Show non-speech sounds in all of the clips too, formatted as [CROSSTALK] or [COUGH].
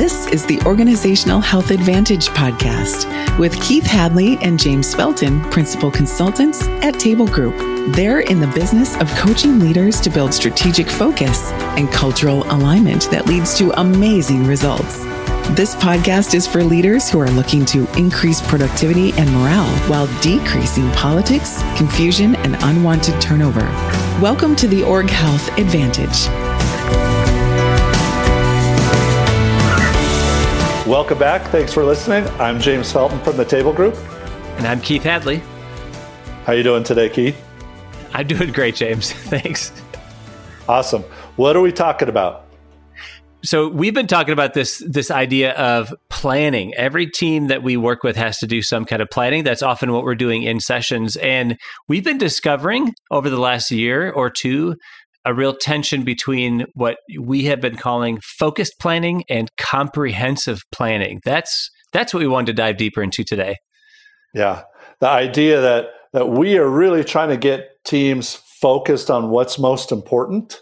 This is the Organizational Health Advantage podcast with Keith Hadley and James Felton, principal consultants at Table Group. They're in the business of coaching leaders to build strategic focus and cultural alignment that leads to amazing results. This podcast is for leaders who are looking to increase productivity and morale while decreasing politics, confusion, and unwanted turnover. Welcome to the Org Health Advantage. Welcome back. Thanks for listening. I'm James Felton from the Table Group. And I'm Keith Hadley. How you doing today, Keith? I'm doing great, James. [LAUGHS] Thanks. Awesome. What are we talking about? So we've been talking about this this idea of planning. Every team that we work with has to do some kind of planning. That's often what we're doing in sessions and we've been discovering over the last year or two a real tension between what we have been calling focused planning and comprehensive planning. That's that's what we wanted to dive deeper into today. Yeah. The idea that that we are really trying to get teams focused on what's most important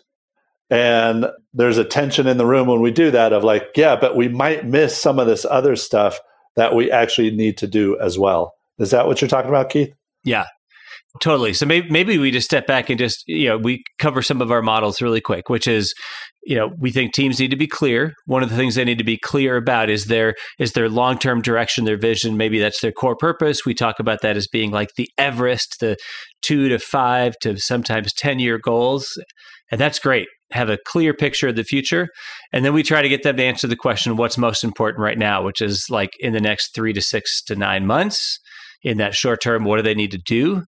and there's a tension in the room when we do that of like, yeah, but we might miss some of this other stuff that we actually need to do as well. Is that what you're talking about, Keith? Yeah, totally. So maybe maybe we just step back and just you know we cover some of our models really quick, which is you know we think teams need to be clear. One of the things they need to be clear about is their is their long term direction, their vision. Maybe that's their core purpose. We talk about that as being like the Everest, the two to five to sometimes ten year goals, and that's great have a clear picture of the future. And then we try to get them to answer the question what's most important right now, which is like in the next three to six to nine months. In that short term, what do they need to do?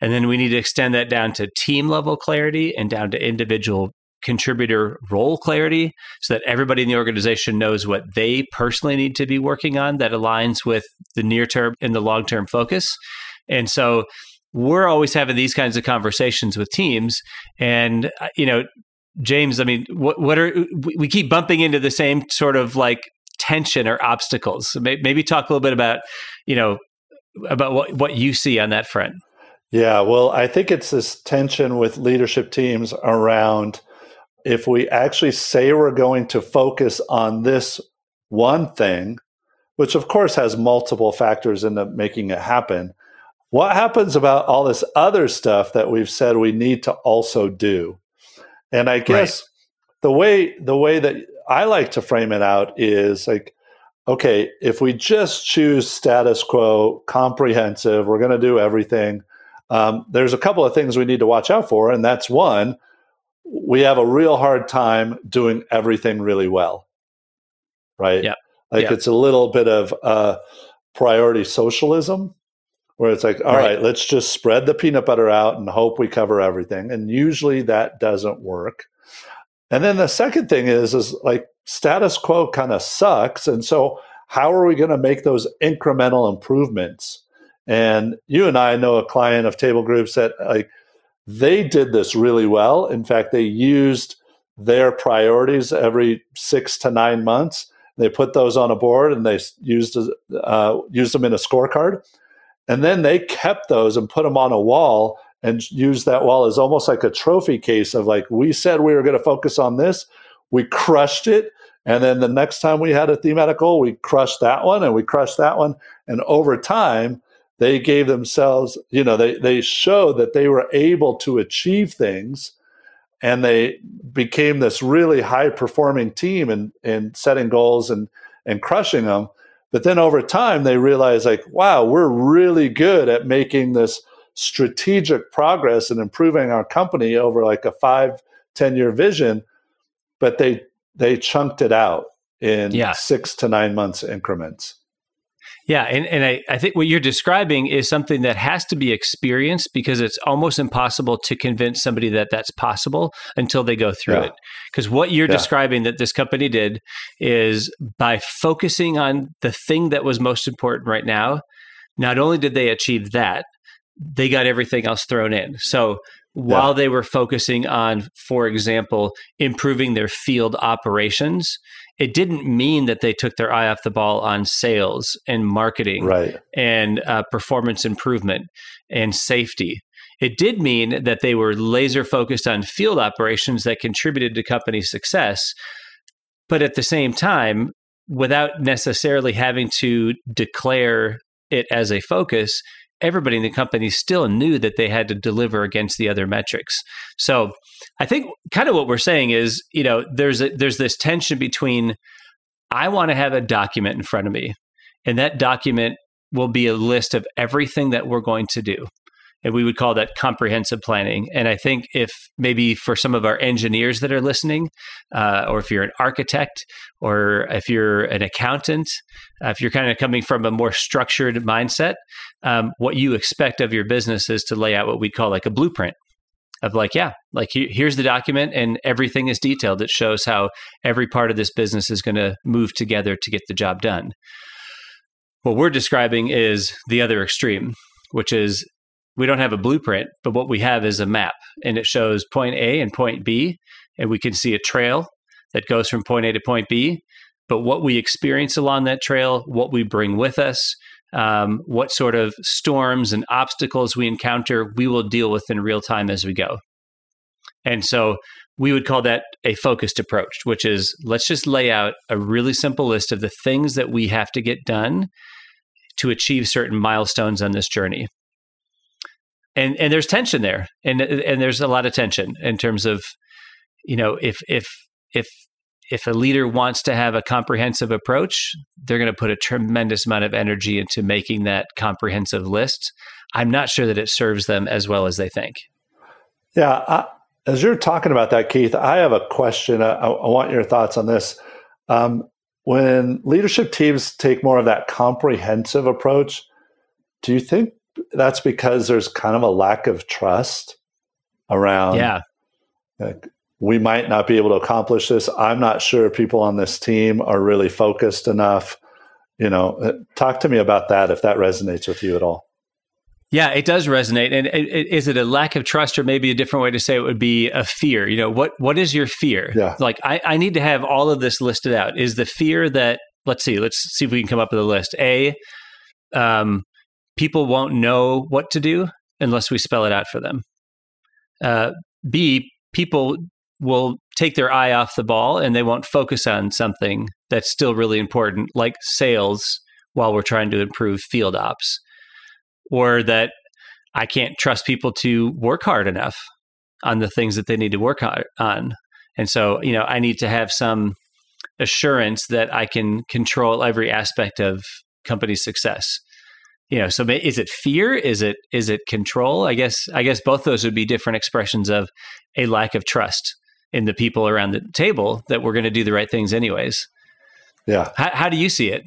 And then we need to extend that down to team level clarity and down to individual contributor role clarity so that everybody in the organization knows what they personally need to be working on that aligns with the near term and the long term focus. And so we're always having these kinds of conversations with teams and uh, you know James, I mean, what what are we keep bumping into the same sort of like tension or obstacles? So maybe talk a little bit about, you know, about what what you see on that front. Yeah, well, I think it's this tension with leadership teams around if we actually say we're going to focus on this one thing, which of course has multiple factors into making it happen. What happens about all this other stuff that we've said we need to also do? And I guess right. the way the way that I like to frame it out is like, okay, if we just choose status quo, comprehensive, we're going to do everything. Um, there's a couple of things we need to watch out for, and that's one, we have a real hard time doing everything really well, right? Yeah, like it's a little bit of uh, priority socialism, where it's like, all right. right, let's just spread the peanut butter out and hope we cover everything. And usually that doesn't work. And then the second thing is, is like status quo kind of sucks. And so how are we going to make those incremental improvements? And you and I know a client of table groups that like they did this really well. In fact, they used their priorities every six to nine months. They put those on a board and they used uh, used them in a scorecard. And then they kept those and put them on a wall and used that wall as almost like a trophy case of like, we said we were going to focus on this, we crushed it. And then the next time we had a thematic goal, we crushed that one and we crushed that one. And over time, they gave themselves, you know, they, they showed that they were able to achieve things and they became this really high performing team and, in setting goals and, and crushing them. But then over time, they realized, like, wow, we're really good at making this strategic progress and improving our company over like a five, 10 year vision. But they they chunked it out in yeah. six to nine months increments. Yeah, and, and I, I think what you're describing is something that has to be experienced because it's almost impossible to convince somebody that that's possible until they go through yeah. it. Because what you're yeah. describing that this company did is by focusing on the thing that was most important right now, not only did they achieve that, they got everything else thrown in. So while yeah. they were focusing on, for example, improving their field operations, it didn't mean that they took their eye off the ball on sales and marketing right. and uh, performance improvement and safety. It did mean that they were laser focused on field operations that contributed to company success. But at the same time, without necessarily having to declare it as a focus, everybody in the company still knew that they had to deliver against the other metrics. So I think kind of what we're saying is, you know, there's a, there's this tension between I want to have a document in front of me, and that document will be a list of everything that we're going to do and we would call that comprehensive planning. And I think if maybe for some of our engineers that are listening, uh, or if you're an architect, or if you're an accountant, uh, if you're kind of coming from a more structured mindset, um, what you expect of your business is to lay out what we call like a blueprint of like, yeah, like here's the document and everything is detailed. It shows how every part of this business is going to move together to get the job done. What we're describing is the other extreme, which is we don't have a blueprint, but what we have is a map and it shows point A and point B. And we can see a trail that goes from point A to point B. But what we experience along that trail, what we bring with us, um, what sort of storms and obstacles we encounter, we will deal with in real time as we go. And so we would call that a focused approach, which is let's just lay out a really simple list of the things that we have to get done to achieve certain milestones on this journey and and there's tension there, and and there's a lot of tension in terms of, you know, if if if if a leader wants to have a comprehensive approach, they're going to put a tremendous amount of energy into making that comprehensive list. I'm not sure that it serves them as well as they think. Yeah, I, as you're talking about that, Keith, I have a question. I, I want your thoughts on this. Um, when leadership teams take more of that comprehensive approach, do you think that's because there's kind of a lack of trust around. Yeah. Like, we might not be able to accomplish this. I'm not sure people on this team are really focused enough. You know, uh, talk to me about that if that resonates with you at all. Yeah, it does resonate. And is it a lack of trust, or maybe a different way to say it would be a fear? You know, what what is your fear? Yeah. Like, I, I need to have all of this listed out. Is the fear that let's see, let's see if we can come up with a list. A, um, people won't know what to do unless we spell it out for them. Uh, B, people will take their eye off the ball and they won't focus on something that's still really important, like sales, while we're trying to improve field ops. Or that I can't trust people to work hard enough on the things that they need to work on. And so, you know, I need to have some assurance that I can control every aspect of company success you know so is it fear? Is it is it control? I guess i guess both those would be different expressions of a lack of trust in the people around the table that we're going to do the right things anyways. Yeah. How, how do you see it?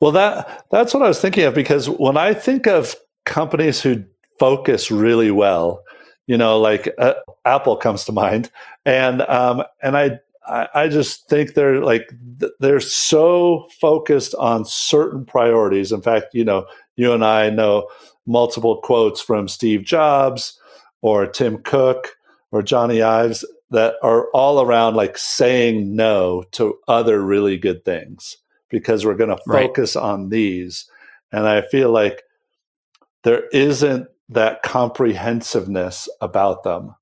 Well that that's what i was thinking of because when i think of companies who focus really well you know like uh, apple comes to mind and um and i I, I just think they're like they're so focused on certain priorities. In fact, you know, you and I know multiple quotes from Steve Jobs or Tim Cook or Jony Ives that are all around like saying no to other really good things because we're going to focus right. on these. And I feel like there isn't that comprehensiveness about them.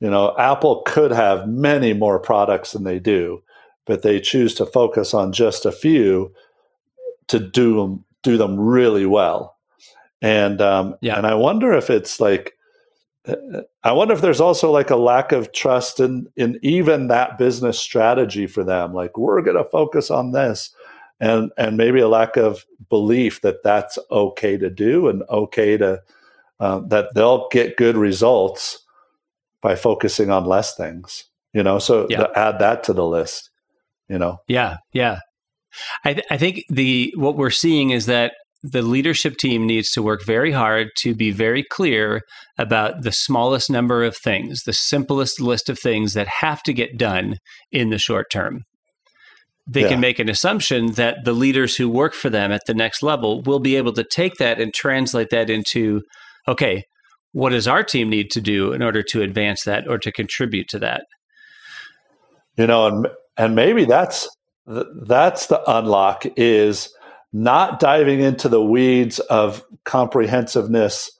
You know, Apple could have many more products than they do, but they choose to focus on just a few to do them do them really well. And um, yeah. and I wonder if it's like uh, I wonder if there's also like a lack of trust in in even that business strategy for them. Like we're going to focus on this, and and maybe a lack of belief that that's okay to do and okay to uh, that they'll get good results by focusing on less things you know so yeah. add that to the list you know yeah yeah I, th- I think the what we're seeing is that the leadership team needs to work very hard to be very clear about the smallest number of things, the simplest list of things that have to get done in the short term. They yeah. can make an assumption that the leaders who work for them at the next level will be able to take that and translate that into okay, what does our team need to do in order to advance that or to contribute to that? You know, and and maybe that's that's the unlock is not diving into the weeds of comprehensiveness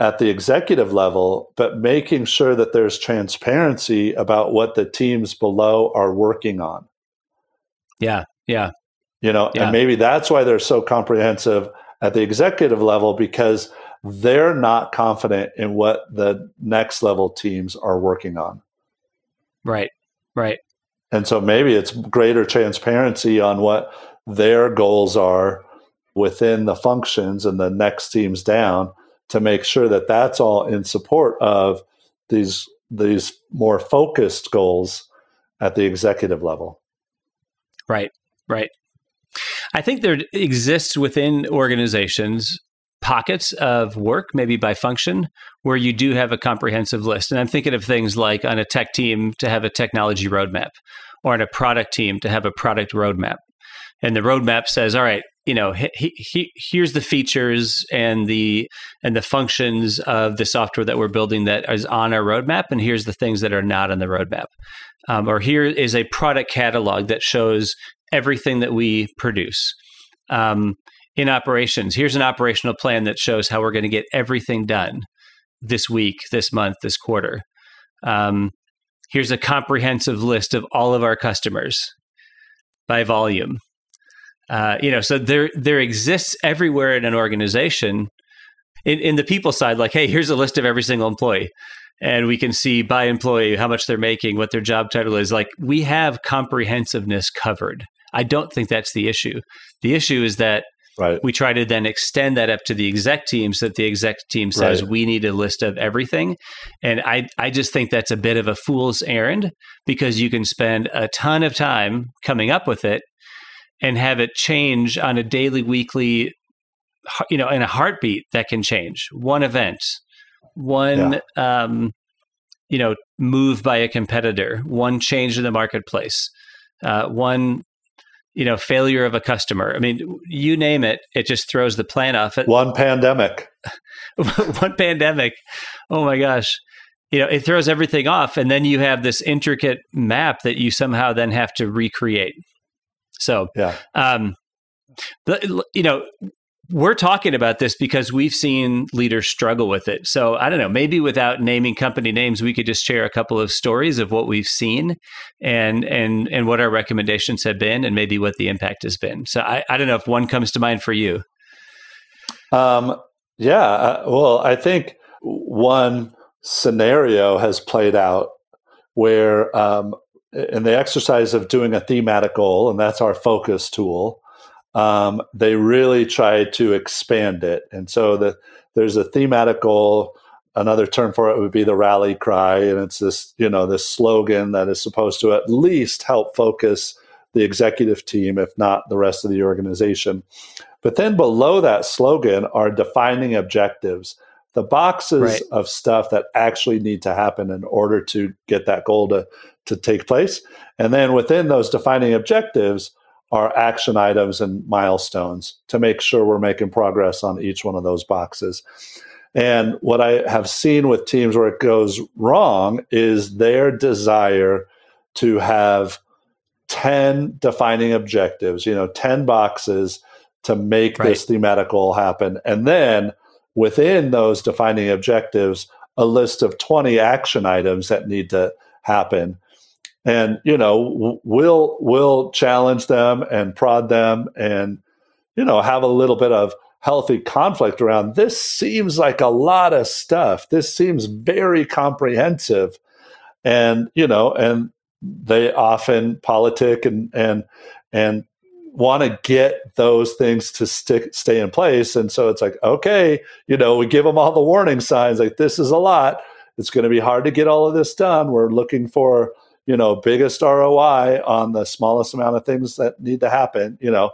at the executive level, but making sure that there's transparency about what the teams below are working on. Yeah, Yeah. You know, Yeah. and maybe that's why they're so comprehensive at the executive level because they're not confident in what the next level teams are working on. Right. Right. And so maybe it's greater transparency on what their goals are within the functions and the next teams down to make sure that that's all in support of these these more focused goals at the executive level. Right. Right. I think there exists within organizations pockets of work, maybe by function, where you do have a comprehensive list. And I'm thinking of things like on a tech team to have a technology roadmap, or on a product team to have a product roadmap. And the roadmap says, all right, you know, he, he, here's the features and the and the functions of the software that we're building that is on our roadmap, and here's the things that are not on the roadmap. Um, or here is a product catalog that shows everything that we produce. Um, in operations, here's an operational plan that shows how we're going to get everything done this week, this month, this quarter. Um, here's a comprehensive list of all of our customers by volume. Uh, you know, so there there exists everywhere in an organization, in, in the people side, like, hey, here's a list of every single employee. And we can see by employee how much they're making, what their job title is. Like we have comprehensiveness covered. I don't think that's the issue. The issue is that Right. we try to then extend that up to the exec team so that the exec team says Right. we need a list of everything and I, I just think that's a bit of a fool's errand because you can spend a ton of time coming up with it and have it change on a daily weekly you know in a heartbeat that can change one event one um, you know move by a competitor one change in the marketplace uh, one you know failure of a customer i mean you name it it just throws the plan off One pandemic. [LAUGHS] one pandemic oh my gosh you know it throws everything off and then you have this intricate map that you somehow then have to recreate so Yeah. um but, you know we're talking about this because we've seen leaders struggle with it so i don't know maybe without naming company names we could just share a couple of stories of what we've seen and and and what our recommendations have been and maybe what the impact has been so i, I don't know if one comes to mind for you Um, yeah. Uh, well, I think one scenario has played out where, um, in the exercise of doing a thematic goal, and that's our focus tool, um, they really try to expand it. And so the, there's a thematic goal. Another term for it would be the rally cry, and it's this, you know, this slogan that is supposed to at least help focus the executive team, if not the rest of the organization. But then below that slogan are defining objectives, the boxes Right. of stuff that actually need to happen in order to get that goal to, to take place. And then within those defining objectives are action items and milestones to make sure we're making progress on each one of those boxes. And what I have seen with teams where it goes wrong is their desire to have 10 defining objectives, you know, 10 boxes to make Right. this thematic goal happen. And then within those defining objectives, a list of 20 action items that need to happen. And, you know, we'll, we'll challenge them and prod them and, you know, have a little bit of healthy conflict around this seems like a lot of stuff. This seems very comprehensive. And, you know, and they often politic and, and, and want to get those things to stick stay in place and so it's like okay you know we give them all the warning signs like this is a lot it's going to be hard to get all of this done we're looking for you know biggest roi on the smallest amount of things that need to happen you know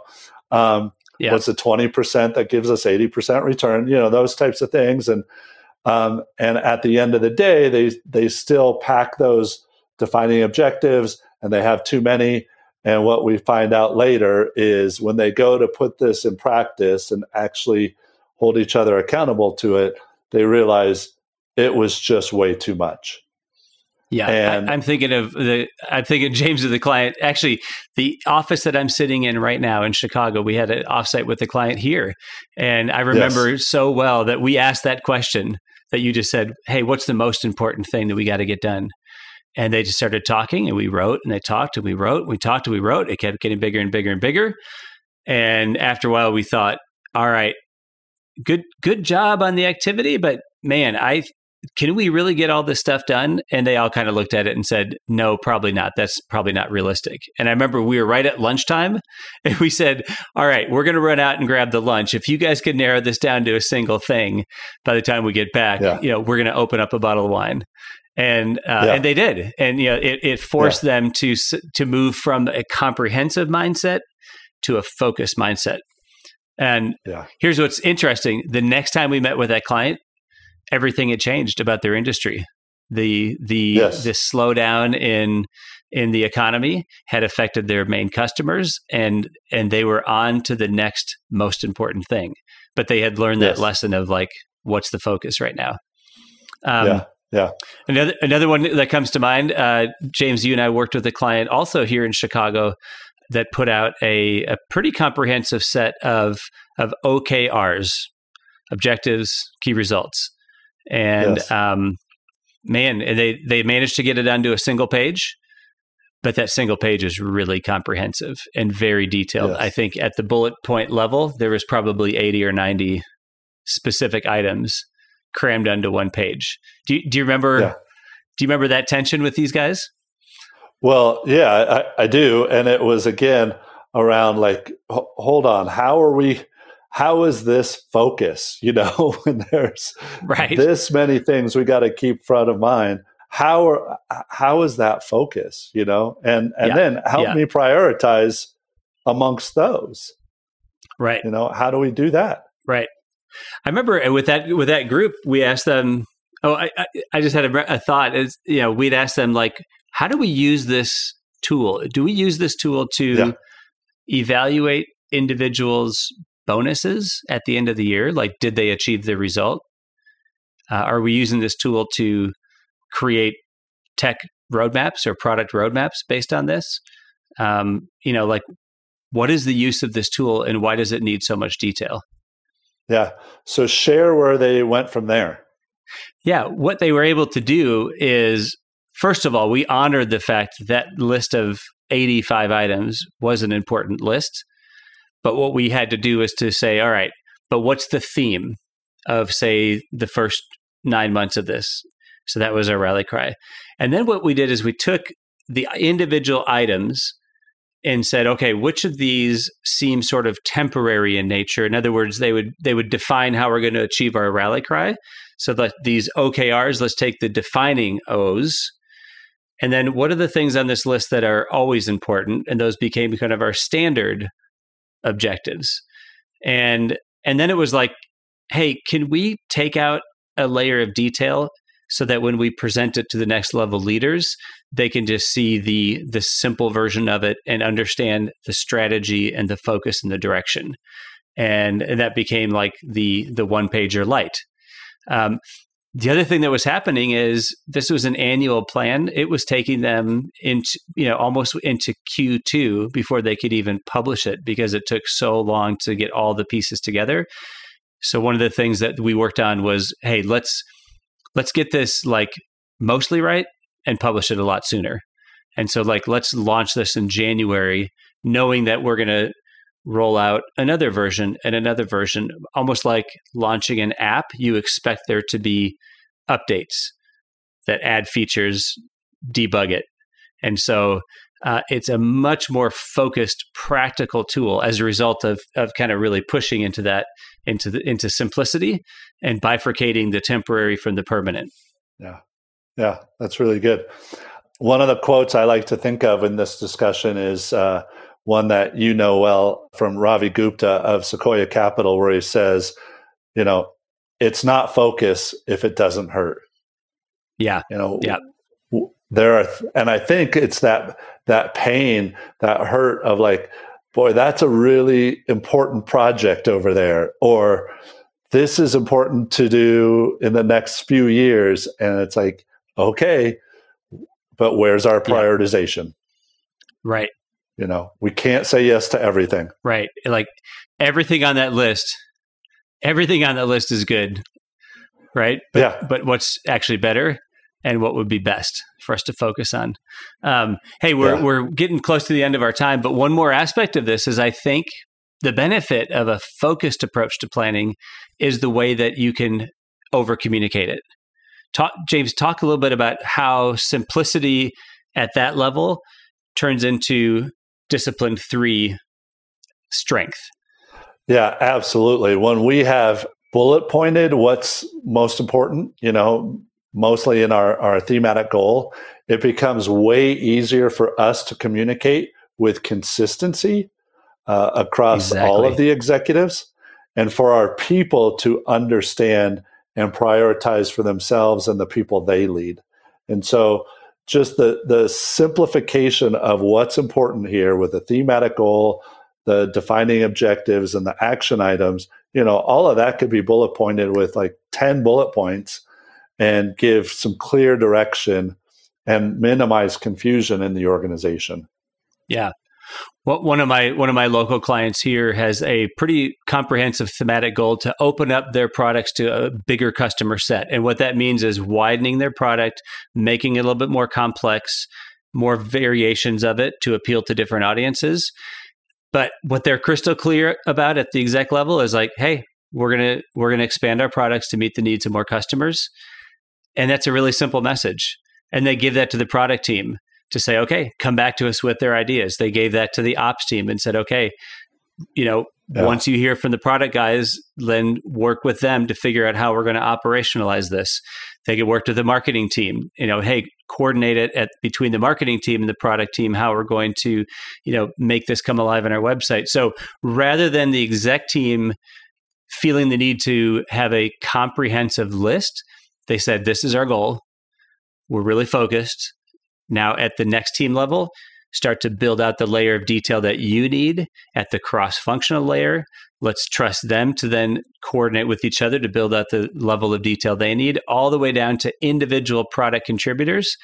um, Yeah. what's the 20% that gives us 80% return you know those types of things and um, and at the end of the day they they still pack those defining objectives and they have too many and what we find out later is when they go to put this in practice and actually hold each other accountable to it, they realize it was just way too much. Yeah, And- I, am thinking of the. I'm thinking James of the client. Actually, the office that I'm sitting in right now in Chicago, we had an offsite with the client here, and I remember so well that we asked that question that you just said. Hey, what's the most important thing that we got to get done? and they just started talking and we wrote and they talked and we wrote we talked and we wrote it kept getting bigger and bigger and bigger and after a while we thought all right good good job on the activity but man i can we really get all this stuff done? And they all kind of looked at it and said no probably not. That's probably not realistic. And i remember we were right at lunchtime [LAUGHS] and we said all right we're going to run out and grab the lunch. If you guys can narrow this down to a single thing by the time we get back Yeah. you know we're going to open up a bottle of wine. And uh, Yeah. and they did. And you know it, it forced them to to move from a comprehensive mindset to a focused mindset. And Yeah. here's what's interesting. The next time we met with that client everything had changed about their industry the the Yes. the slowdown in in the economy had affected their main customers and and they were on to the next most important thing but they had learned Yes. that lesson of like what's the focus right now um, yeah. Yeah. Another another one that comes to mind, uh, James, you and I worked with a client also here in Chicago that put out a, a pretty comprehensive set of of OKRs, objectives, key results, and Yes. um, man, they they managed to get it onto a single page. But that single page is really comprehensive and very detailed. Yes. I think at the bullet point level, there was probably 80 or 90 specific items crammed onto one page. Do you, do you remember? Yeah. Do you remember that tension with these guys? Well, yeah, I, I do. And it was again around like, h- hold on, how are we? How is this focus? [LAUGHS] You know, when there's Right. this many things we got to keep front of mind. How are how is that focus? You know, and and Yeah. then help Yeah. me prioritize amongst those. right. You know, how do we do that? Right. I remember uh, with that with that group, we asked them. Oh, I I, I just had a, a thought. Is you know we'd ask them like, how do we use this tool? Do we use this tool to Yeah. evaluate individuals' bonuses at the end of the year? Like, did they achieve the result? Uh, are we using this tool to create tech roadmaps or product roadmaps based on this? Um, you know, like, what is the use of this tool and why does it need so much detail? Yeah. So share where they went from there. Yeah, what they were able to do is, first of all, we honored the fact that list of 85 items was an important list. But what we had to do is to say, all right, but what's the theme of, say, the first nine months of this? So that was our rally cry. And then what we did is we took the individual items and said, okay, which of these seem sort of temporary in nature? In other words, they would they would define how we're going to achieve our rally cry. So that these OKRs, let's take the defining O's. And then what are the things on this list that are always important? And those became kind of our standard objectives. And and then it was like, hey, can we take out a layer of detail so that when we present it to the next level leaders, they can just see the the simple version of it and understand the strategy and the focus and the direction. And, and that became like the the one pager light. Um, the other thing that was happening is this was an annual plan. It was taking them into you know almost into Q2 before they could even publish it because it took so long to get all the pieces together. So one of the things that we worked on was, hey, let's let's get this like mostly right and publish it a lot sooner. And so like let's launch this in January knowing that we're going to roll out another version and another version almost like launching an app you expect there to be updates that add features debug it and so uh, it's a much more focused practical tool as a result of of kind of really pushing into that into the into simplicity and bifurcating the temporary from the permanent Yeah. Yeah, that's really good. One of the quotes I like to think of in this discussion is uh, one that you know well from Ravi Gupta of Sequoia Capital, where he says, you know, it's not focus if it doesn't hurt. yeah You know, Yeah. there are, and I think it's that that pain, that hurt of like, boy, that's a really important project over there, or this is important to do in the next few years, and it's like, okay, but where's our Yeah. prioritization? right You know, we can't say yes to everything. right like everything on that list everything on that list is good right but Yeah. but what's actually better and what would be best for us to focus on. Um, hey, we're yeah. we're getting close to the end of our time, but one more aspect of this is I think the benefit of a focused approach to planning is the way that you can over communicate it. Talk, James, talk a little bit about how simplicity at that level turns into discipline three strength. Yeah, absolutely. When we have bullet pointed what's most important, you know, mostly in our, our thematic goal, it becomes way easier for us to communicate with consistency uh, across exactly. all of the executives and for our people to understand and prioritize for themselves and the people they lead. And so just the the simplification of what's important here with the thematic goal, the defining objectives and the action items, you know, all of that could be bullet pointed with like 10 bullet points and give some clear direction and minimize confusion in the organization. Yeah. Well, one of my one of my local clients here has a pretty comprehensive thematic goal to open up their products to a bigger customer set, and what that means is widening their product, making it a little bit more complex, more variations of it to appeal to different audiences. But what they're crystal clear about at the exec level is like, hey, we're gonna we're gonna expand our products to meet the needs of more customers, and that's a really simple message. And they give that to the product team to say, okay, come back to us with their ideas. They gave that to the ops team and said, okay, you know, yeah. once you hear from the product guys, then work with them to figure out how we're going to operationalize this. They could work with the marketing team. You know, hey, coordinate it at between the marketing team and the product team how we're going to, you know, make this come alive on our website. So rather than the exec team feeling the need to have a comprehensive list, they said, "This is our goal. We're really focused. Now, at the next team level, start to build out the layer of detail that you need at the cross functional layer. Let's trust them to then coordinate with each other to build out the level of detail they need, all the way down to individual product contributors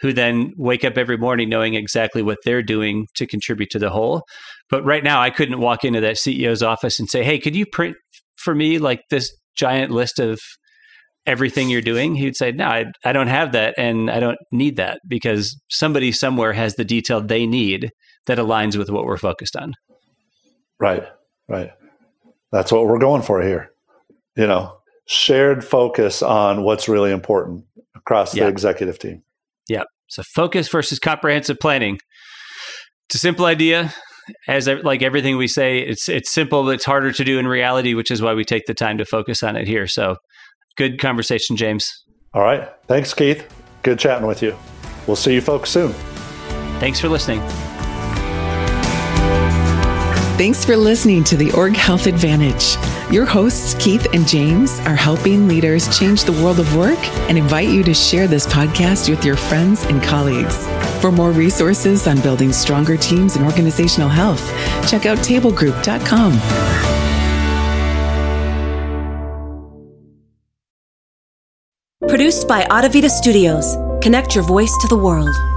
who then wake up every morning knowing exactly what they're doing to contribute to the whole. But right now, I couldn't walk into that CEO's office and say, hey, could you print for me like this giant list of everything you're doing, he would say, No, I, I don't have that and I don't need that because somebody somewhere has the detail they need that aligns with what we're focused on. Right, right. That's what we're going for here. You know, shared focus on what's really important across the executive team. Yeah. So focus versus comprehensive planning. It's a simple idea. As like everything we say, it's it's simple, but it's harder to do in reality, which is why we take the time to focus on it here. So Good conversation, James. All right. Thanks, Keith. Good chatting with you. We'll see you folks soon. Thanks for listening. Thanks for listening to the Org Health Advantage. Your hosts, Keith and James, are helping leaders change the world of work and invite you to share this podcast with your friends and colleagues. For more resources on building stronger teams and organizational health, check out tablegroup.com. Produced by Audivita Studios. Connect your voice to the world.